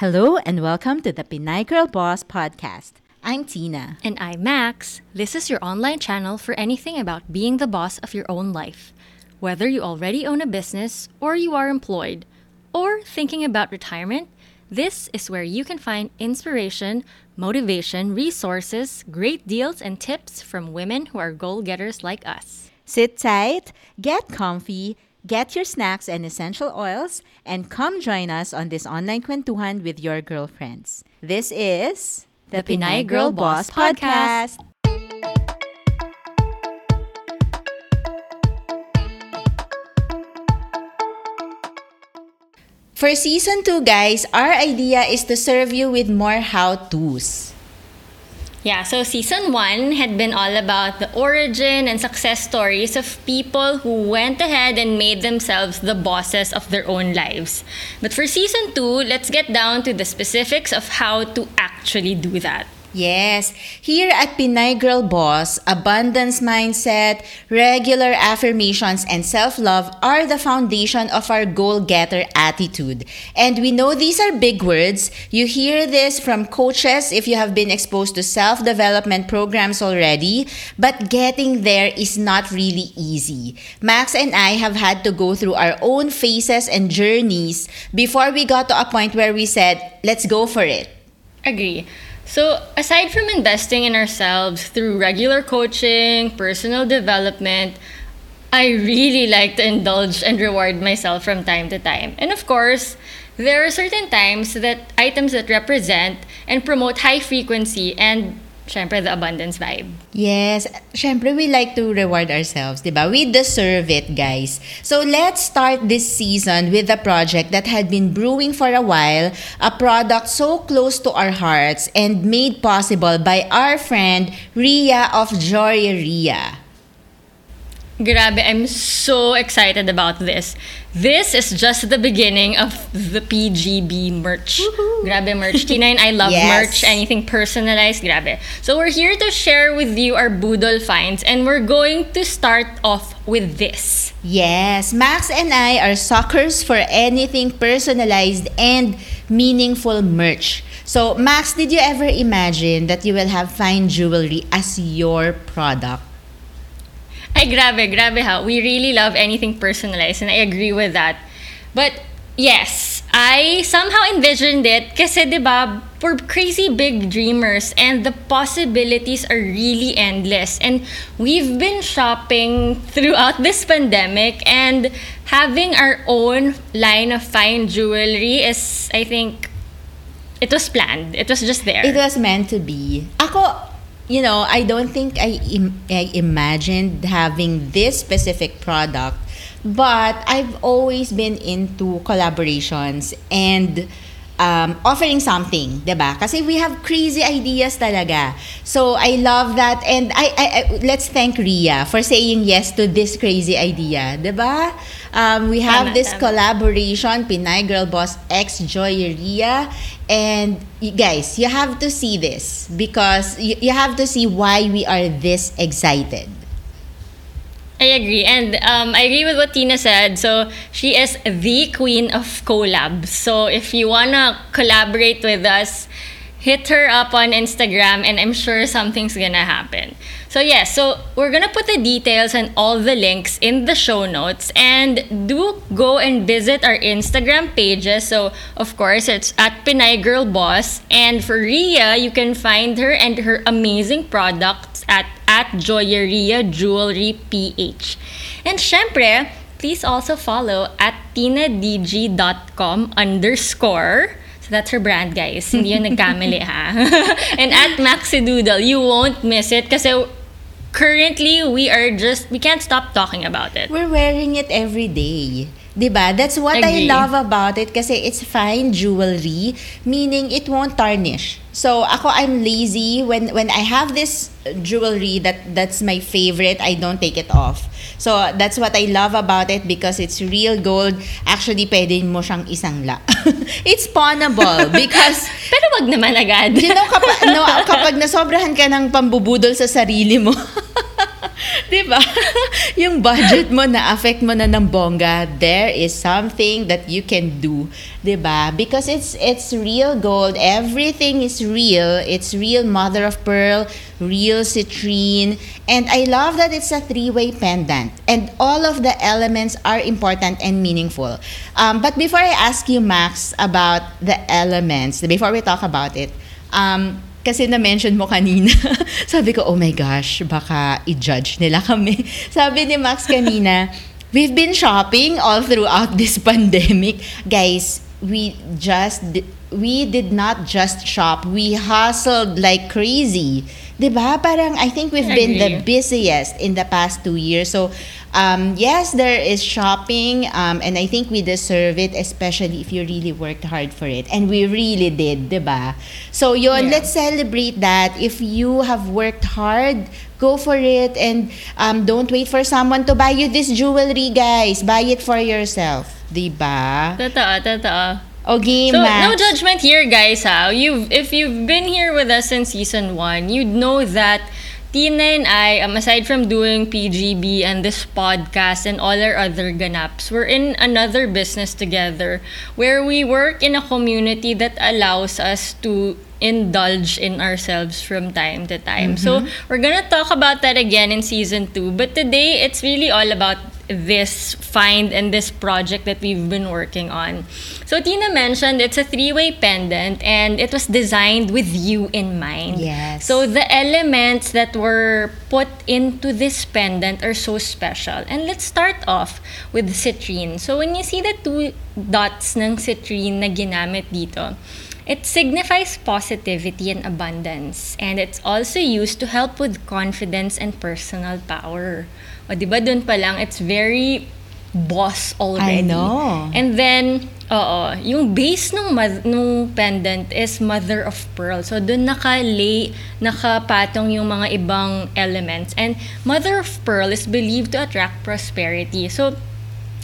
Hello and welcome to the Pinay Girl Boss podcast. I'm Tina. And I'm Max. This is your online channel for anything about being the boss of your own life. Whether you already own a business or you are employed or thinking about retirement, this is where you can find inspiration, motivation, resources, great deals, and tips from women who are goal getters like us. Sit tight, get comfy, get your snacks and essential oils, and come join us on this online kwentuhan with your girlfriends. This is the Pinay Girl Boss Podcast. For season 2, guys, our idea is to serve you with more how-tos. Yeah, so season one had been all about the origin and success stories of people who went ahead and made themselves the bosses of their own lives. But for season two, let's get down to the specifics of how to actually do that. Yes. Here at Pinay Girl Boss, abundance mindset, regular affirmations, and self love are the foundation of our goal getter attitude. And we know these are big words. You hear this from coaches if you have been exposed to self development programs already, but getting there is not really easy. Max and I have had to go through our own phases and journeys before we got to a point where we said, let's go for it. Agree. So, aside from investing in ourselves through regular coaching, personal development, I really like to indulge and reward myself from time to time. And of course, there are certain times that items that represent and promote high frequency and syempre, the abundance vibe. Yes. Syempre, we like to reward ourselves, di ba? We deserve it, guys. So, let's start this season with a project that had been brewing for a while, a product so close to our hearts and made possible by our friend Ria of Joyeria. Grabe, I'm so excited about this. This is just the beginning of the PGB merch. Woo-hoo. Grabe merch. T9, I love yes. merch, anything personalized, grabe. So we're here to share with you our budol finds and we're going to start off with this. Yes, Max and I are suckers for anything personalized and meaningful merch. So, Max, did you ever imagine that you will have fine jewelry as your product? Ay, grabe, grabe ha. We really love anything personalized and I agree with that. But yes, I somehow envisioned it kasi 'di ba, we're crazy big dreamers and the possibilities are really endless. And we've been shopping throughout this pandemic and having our own line of fine jewelry is I think it was planned. It was just there. It was meant to be. Ako, you know, I don't think I, Im- I imagined having this specific product, but I've always been into collaborations and um, offering something, ba? Kasi we have crazy ideas talaga. So I love that and I, I, I let's thank Ria for saying yes to this crazy idea, 'di ba? Um, we have tama, this tama. collaboration Pinay Girl Boss X Joyeria and you guys, you have to see this because you, you have to see why we are this excited. I agree. And um, I agree with what Tina said. So she is the queen of collabs. So if you want to collaborate with us, hit her up on Instagram and I'm sure something's to happen. So yeah, so we're gonna put the details and all the links in the show notes and do go and visit our Instagram pages. So of course it's at Pinay Girl Boss and for Ria you can find her and her amazing products at at Joyeria Jewelry PH. And syempre, please also follow at tinadg.com underscore So that's her brand, guys. Hindi yun nagkamali, ha? and at Maxidoodle, you won't miss it kasi currently we are just we can't stop talking about it. We're wearing it every day. 'Di ba? That's what Agree. I love about it kasi it's fine jewelry, meaning it won't tarnish. So ako I'm lazy when when I have this jewelry that that's my favorite, I don't take it off. So that's what I love about it because it's real gold. Actually, pwede mo siyang isang la. it's pawnable because Pero wag naman agad. you know kapag no, kapag nasobrahan ka ng pambubudol sa sarili mo. 'Di ba? yung budget mo na affect mo na ng bongga, there is something that you can do, 'di ba? Because it's it's real gold. Everything is real. It's real mother of pearl, real citrine, and I love that it's a three-way pendant and all of the elements are important and meaningful. Um, but before I ask you Max about the elements, before we talk about it, um, kasi na-mention mo kanina, sabi ko, oh my gosh, baka i-judge nila kami. Sabi ni Max kanina, we've been shopping all throughout this pandemic. Guys, we just, we did not just shop, we hustled like crazy. 'Di ba? Parang I think we've been the busiest in the past two years. So, um, yes, there is shopping, um, and I think we deserve it, especially if you really worked hard for it. And we really did, 'di ba? So, yun, Yeah. let's celebrate that. If you have worked hard, go for it and um, don't wait for someone to buy you this jewelry, guys. Buy it for yourself, 'di ba? Totoo, totoo. Okay, So Max. no judgment here, guys. Ha? you've if you've been here with us since season one, you'd know that Tina and I, um, aside from doing PGB and this podcast and all our other ganaps, we're in another business together where we work in a community that allows us to indulge in ourselves from time to time. So we're gonna talk about that again in season two. But today it's really all about this find and this project that we've been working on. So Tina mentioned it's a three-way pendant and it was designed with you in mind. Yes. So the elements that were put into this pendant are so special. And let's start off with citrine. So when you see the two dots ng citrine na ginamit dito, it signifies positivity and abundance. And it's also used to help with confidence and personal power. O di ba dun pa lang, it's very boss already. know. And then, oo, yung base nung, nung pendant is mother of pearl. So, dun nakalay, nakapatong yung mga ibang elements. And mother of pearl is believed to attract prosperity. So,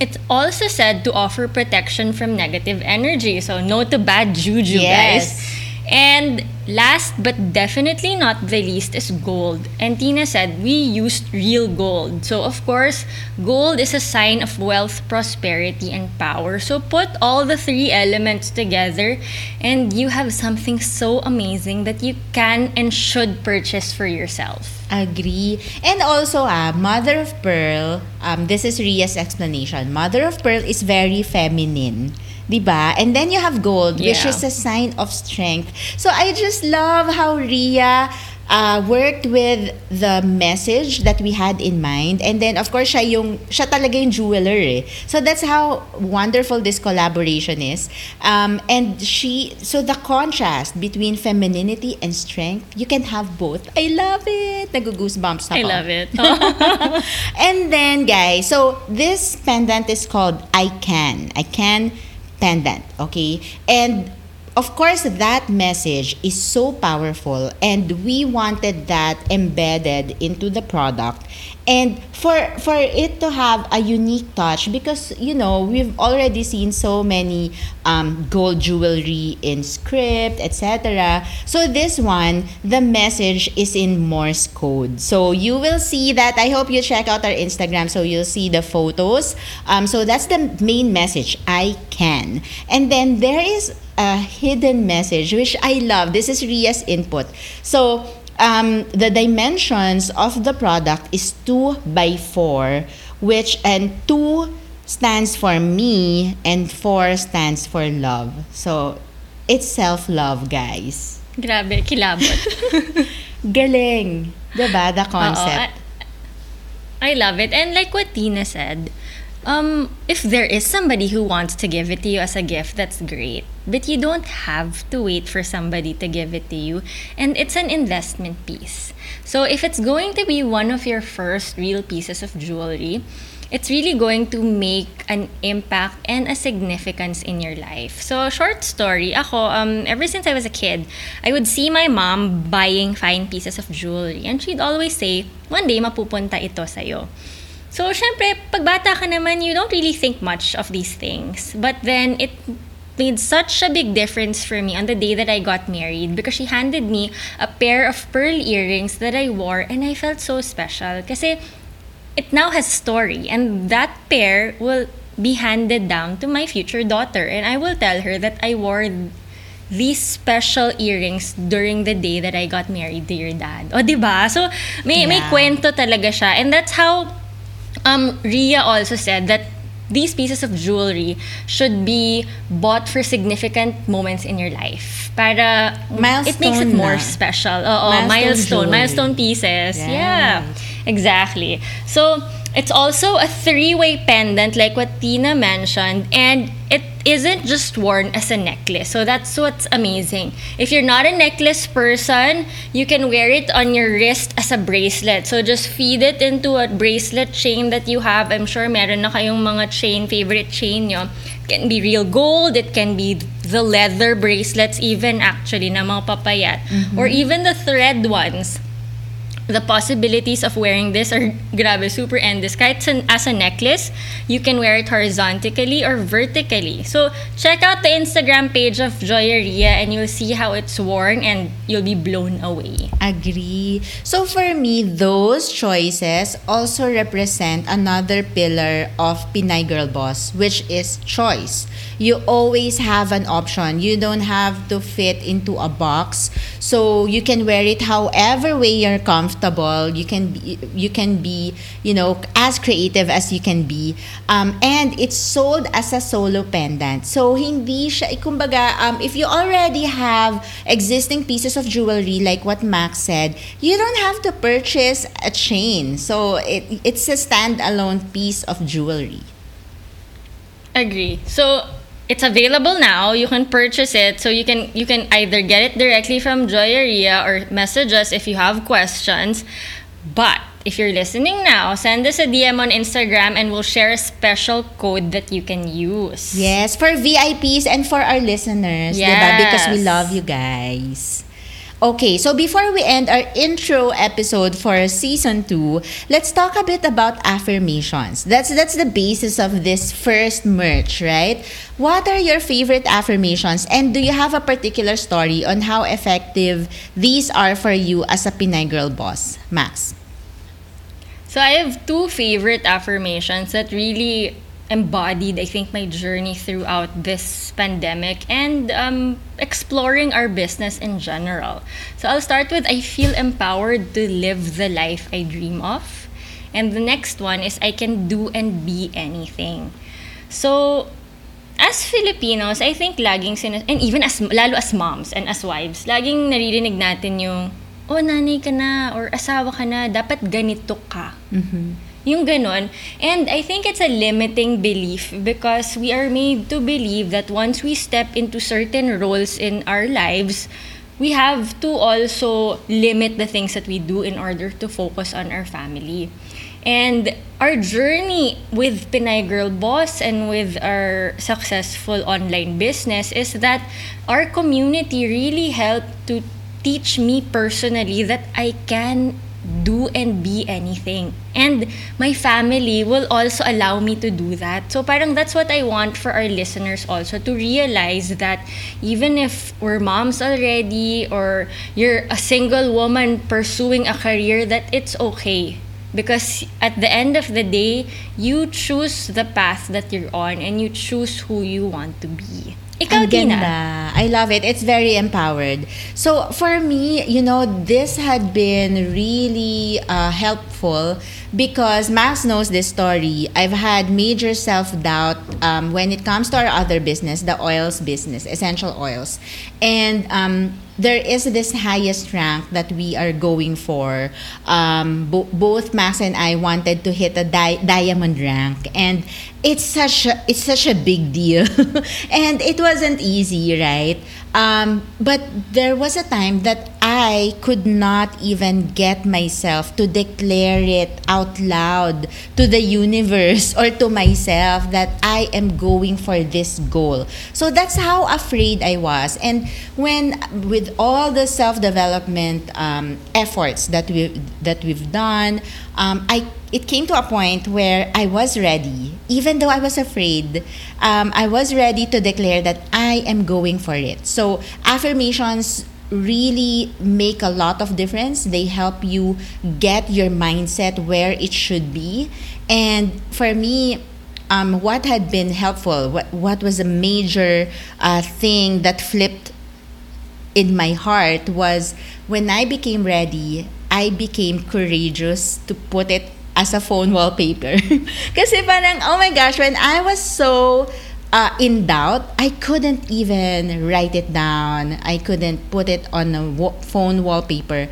it's also said to offer protection from negative energy. So, no to bad juju, Yes. guys. And last but definitely not the least is gold. And Tina said we used real gold. So of course, gold is a sign of wealth, prosperity, and power. So put all the three elements together and you have something so amazing that you can and should purchase for yourself. Agree. And also, ah, Mother of Pearl, um, this is Ria's explanation. Mother of Pearl is very feminine. Diba? And then you have gold, which is a sign of strength. So I just love how Ria uh, worked with the message that we had in mind. And then, of course, siya, yung, siya talaga yung jeweler eh. So that's how wonderful this collaboration is. Um, and she, so the contrast between femininity and strength, you can have both. I love it. Nag-goosebumps ako. I love it. and then, guys, so this pendant is called I Can. I Can pendant, okay? And of course, that message is so powerful, and we wanted that embedded into the product. And for for it to have a unique touch, because you know we've already seen so many um, gold jewelry in script, etc. So this one, the message is in Morse code. So you will see that. I hope you check out our Instagram, so you'll see the photos. Um, so that's the main message. I can, and then there is a hidden message which I love. This is Ria's input. So um, the dimensions of the product is 2 by 4 which and 2 stands for me and 4 stands for love so it's self-love guys Grabe, kilabot. galing diba the concept I, I love it. And like what Tina said, um, if there is somebody who wants to give it to you as a gift, that's great. But you don't have to wait for somebody to give it to you. And it's an investment piece. So if it's going to be one of your first real pieces of jewelry, it's really going to make an impact and a significance in your life. So, short story, ako, um, ever since I was a kid, I would see my mom buying fine pieces of jewelry. And she'd always say, one day, mapupunta ito sa'yo. So, syempre, pag bata ka naman, you don't really think much of these things. But then, it made such a big difference for me on the day that I got married because she handed me a pair of pearl earrings that I wore and I felt so special. Kasi it now has story and that pair will be handed down to my future daughter and I will tell her that I wore these special earrings during the day that I got married to your dad. O, di ba? So, may, may Yeah. kwento talaga siya. And that's how um, Ria also said that these pieces of jewelry should be bought for significant moments in your life. Para it makes it more na. special. Oo, Milestone milestone, milestone pieces. Yeah. Right. Exactly. So, it's also a three-way pendant like what Tina mentioned and it isn't just worn as a necklace. So that's what's amazing. If you're not a necklace person, you can wear it on your wrist as a bracelet. So just feed it into a bracelet chain that you have. I'm sure meron na kayong mga chain, favorite chain nyo. It can be real gold, it can be the leather bracelets even actually na mga papayat. Or even the thread ones the possibilities of wearing this are grabe super endless. Kahit sa- as a necklace, you can wear it horizontally or vertically. So, check out the Instagram page of Joyeria and you'll see how it's worn and you'll be blown away. Agree. So for me, those choices also represent another pillar of Pinay Girl Boss, which is choice. You always have an option. You don't have to fit into a box. So you can wear it however way you're comfortable. You can be, you can be, you know, as creative as you can be. Um, and it's sold as a solo pendant. So hindi siya, kumbaga, um, if you already have existing pieces of jewelry like what Max said, you don't have to purchase a chain. So it, it's a standalone piece of jewelry. Agree. So, it's available now. You can purchase it. So you can you can either get it directly from Joyeria or message us if you have questions. But if you're listening now, send us a DM on Instagram and we'll share a special code that you can use. Yes, for VIPs and for our listeners, diba? Because we love you guys. Okay, so before we end our intro episode for season 2, let's talk a bit about affirmations. That's that's the basis of this first merch, right? What are your favorite affirmations and do you have a particular story on how effective these are for you as a Pinay girl boss? Max. So I have two favorite affirmations that really embodied, I think, my journey throughout this pandemic and um, exploring our business in general. So I'll start with I feel empowered to live the life I dream of. And the next one is I can do and be anything. So as Filipinos, I think laging sin and even as lalo as moms and as wives, laging naririnig natin yung oh nanay ka na or asawa ka na, dapat ganito ka. Yung ganon. And I think it's a limiting belief because we are made to believe that once we step into certain roles in our lives, we have to also limit the things that we do in order to focus on our family. And our journey with Pinay Girl Boss and with our successful online business is that our community really helped to teach me personally that I can do and be anything. And my family will also allow me to do that. So parang that's what I want for our listeners also to realize that even if we're moms already or you're a single woman pursuing a career that it's okay. Because at the end of the day, you choose the path that you're on and you choose who you want to be. Ikaw, Ang Tina. ganda. I love it. It's very empowered. So for me, you know, this had been really uh, helpful because Max knows this story. I've had major self-doubt um, when it comes to our other business, the oils business, essential oils. And um, there is this highest rank that we are going for. Um, bo- both Max and I wanted to hit a di- diamond rank, and it's such a, it's such a big deal, and it wasn't easy, right? Um, but there was a time that I could not even get myself to declare it out loud to the universe or to myself that I am going for this goal. So that's how afraid I was. And when with all the self-development um, efforts that we that we've done, um, I it came to a point where I was ready, even though I was afraid. Um, I was ready to declare that I am going for it. So affirmations really make a lot of difference. They help you get your mindset where it should be. And for me, um, what had been helpful, what, what was a major uh, thing that flipped in my heart was when I became ready, I became courageous to put it as a phone wallpaper. Kasi parang, oh my gosh, when I was so uh, in doubt, I couldn't even write it down. I couldn't put it on a phone wallpaper.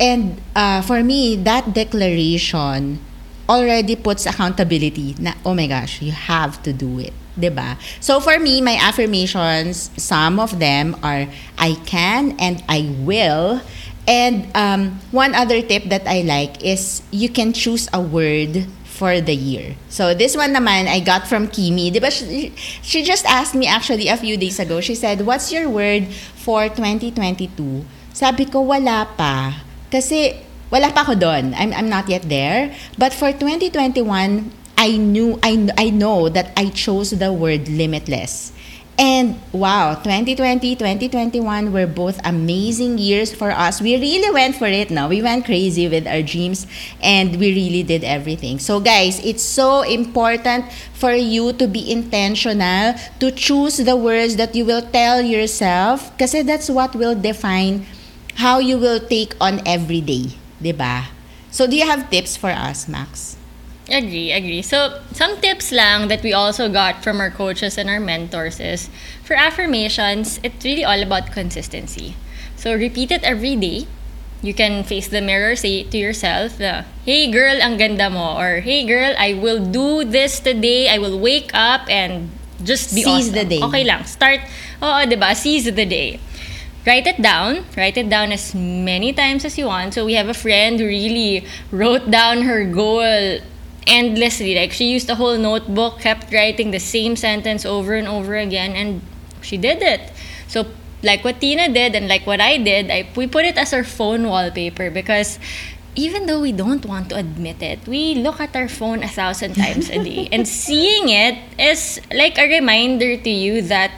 And uh, for me, that declaration already puts accountability na, oh my gosh, you have to do it. ba? So for me, my affirmations, some of them are I can and I will. And um, one other tip that I like is you can choose a word for the year. So this one naman I got from Kimi. Diba she, she just asked me actually a few days ago. She said, "What's your word for 2022?" Sabi ko, wala pa. Kasi wala pa ako doon. I'm, I'm not yet there. But for 2021, I knew, I, I know that I chose the word limitless. And wow, 2020, 2021 were both amazing years for us. We really went for it now. We went crazy with our dreams and we really did everything. So guys, it's so important for you to be intentional, to choose the words that you will tell yourself kasi that's what will define how you will take on every day, every day, 'di ba? So do you have tips for us, Max? Agree, agree. So, some tips lang that we also got from our coaches and our mentors is for affirmations, it's really all about consistency. So, repeat it every day. You can face the mirror, say to yourself, hey girl, ang ganda mo. Or, hey girl, I will do this today. I will wake up and just be Seize awesome. the day. Okay lang. Start, oo, di ba? Seize the day. Write it down. Write it down as many times as you want. So we have a friend who really wrote down her goal endlessly. Like she used a whole notebook, kept writing the same sentence over and over again, and she did it. So like what Tina did and like what I did, I we put it as our phone wallpaper because even though we don't want to admit it, we look at our phone a thousand times a day. And seeing it is like a reminder to you that,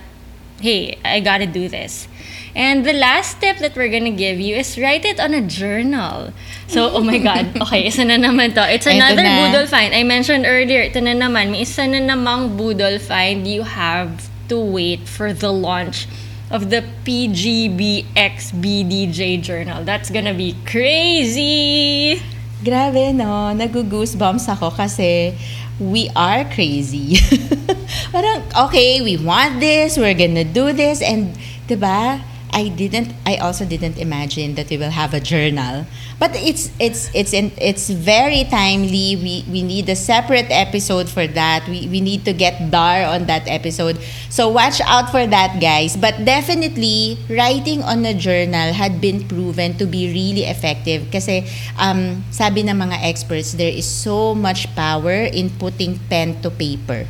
hey, I gotta do this. And the last tip that we're gonna give you is write it on a journal. So, oh my God. Okay, isa na naman to. It's another na. Boodle find. I mentioned earlier, ito na naman, may isa na namang Boodle find. You have to wait for the launch of the PGBX BDJ journal. That's gonna be crazy! Grabe, no? Nagugoosebumps ako kasi we are crazy. Parang, okay, we want this, we're gonna do this, and, di ba? I didn't, I also didn't imagine that we will have a journal. But it's, it's, it's, in, it's very timely. We, we need a separate episode for that. We, we need to get Dar on that episode. So watch out for that, guys. But definitely, writing on a journal had been proven to be really effective kasi um, sabi ng mga experts, there is so much power in putting pen to paper.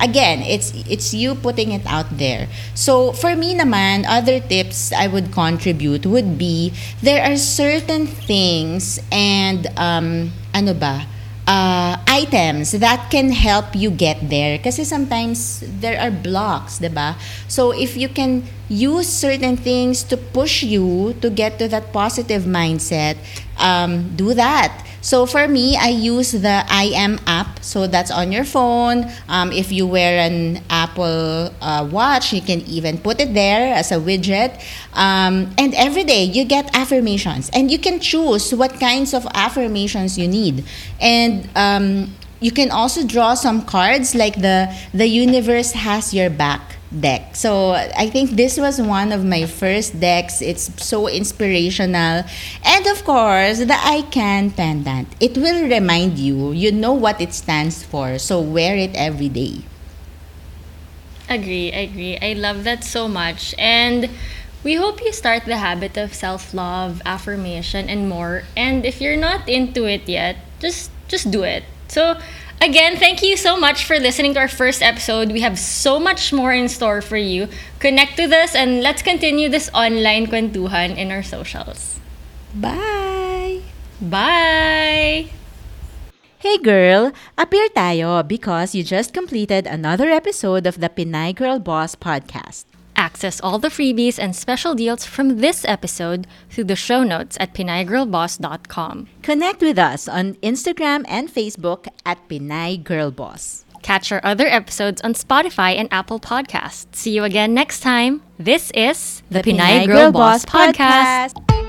Again, it's it's you putting it out there. So for me naman, other tips I would contribute would be there are certain things and um ano ba? uh, items that can help you get there. Kasi sometimes there are blocks, ba? So if you can use certain things to push you to get to that positive mindset, um, do that. So for me, I use the I am app. So that's on your phone. Um, if you wear an Apple uh, Watch, you can even put it there as a widget. Um, and every day you get affirmations, and you can choose what kinds of affirmations you need. And um, you can also draw some cards like the the universe has your back deck. So I think this was one of my first decks. It's so inspirational. And of course, the I can pendant. It will remind you, you know what it stands for. So wear it every day. Agree, agree. I love that so much. And we hope you start the habit of self-love, affirmation, and more. And if you're not into it yet, just just do it. So again, thank you so much for listening to our first episode. We have so much more in store for you. Connect with us and let's continue this online kwentuhan in our socials. Bye! Bye! Hey girl, appear tayo because you just completed another episode of the Pinay Girl Boss podcast. Access all the freebies and special deals from this episode through the show notes at pinaygirlboss.com. Connect with us on Instagram and Facebook at Pinay Girl Boss. Catch our other episodes on Spotify and Apple Podcasts. See you again next time. This is the, Pinay, Girl, Boss, Podcast.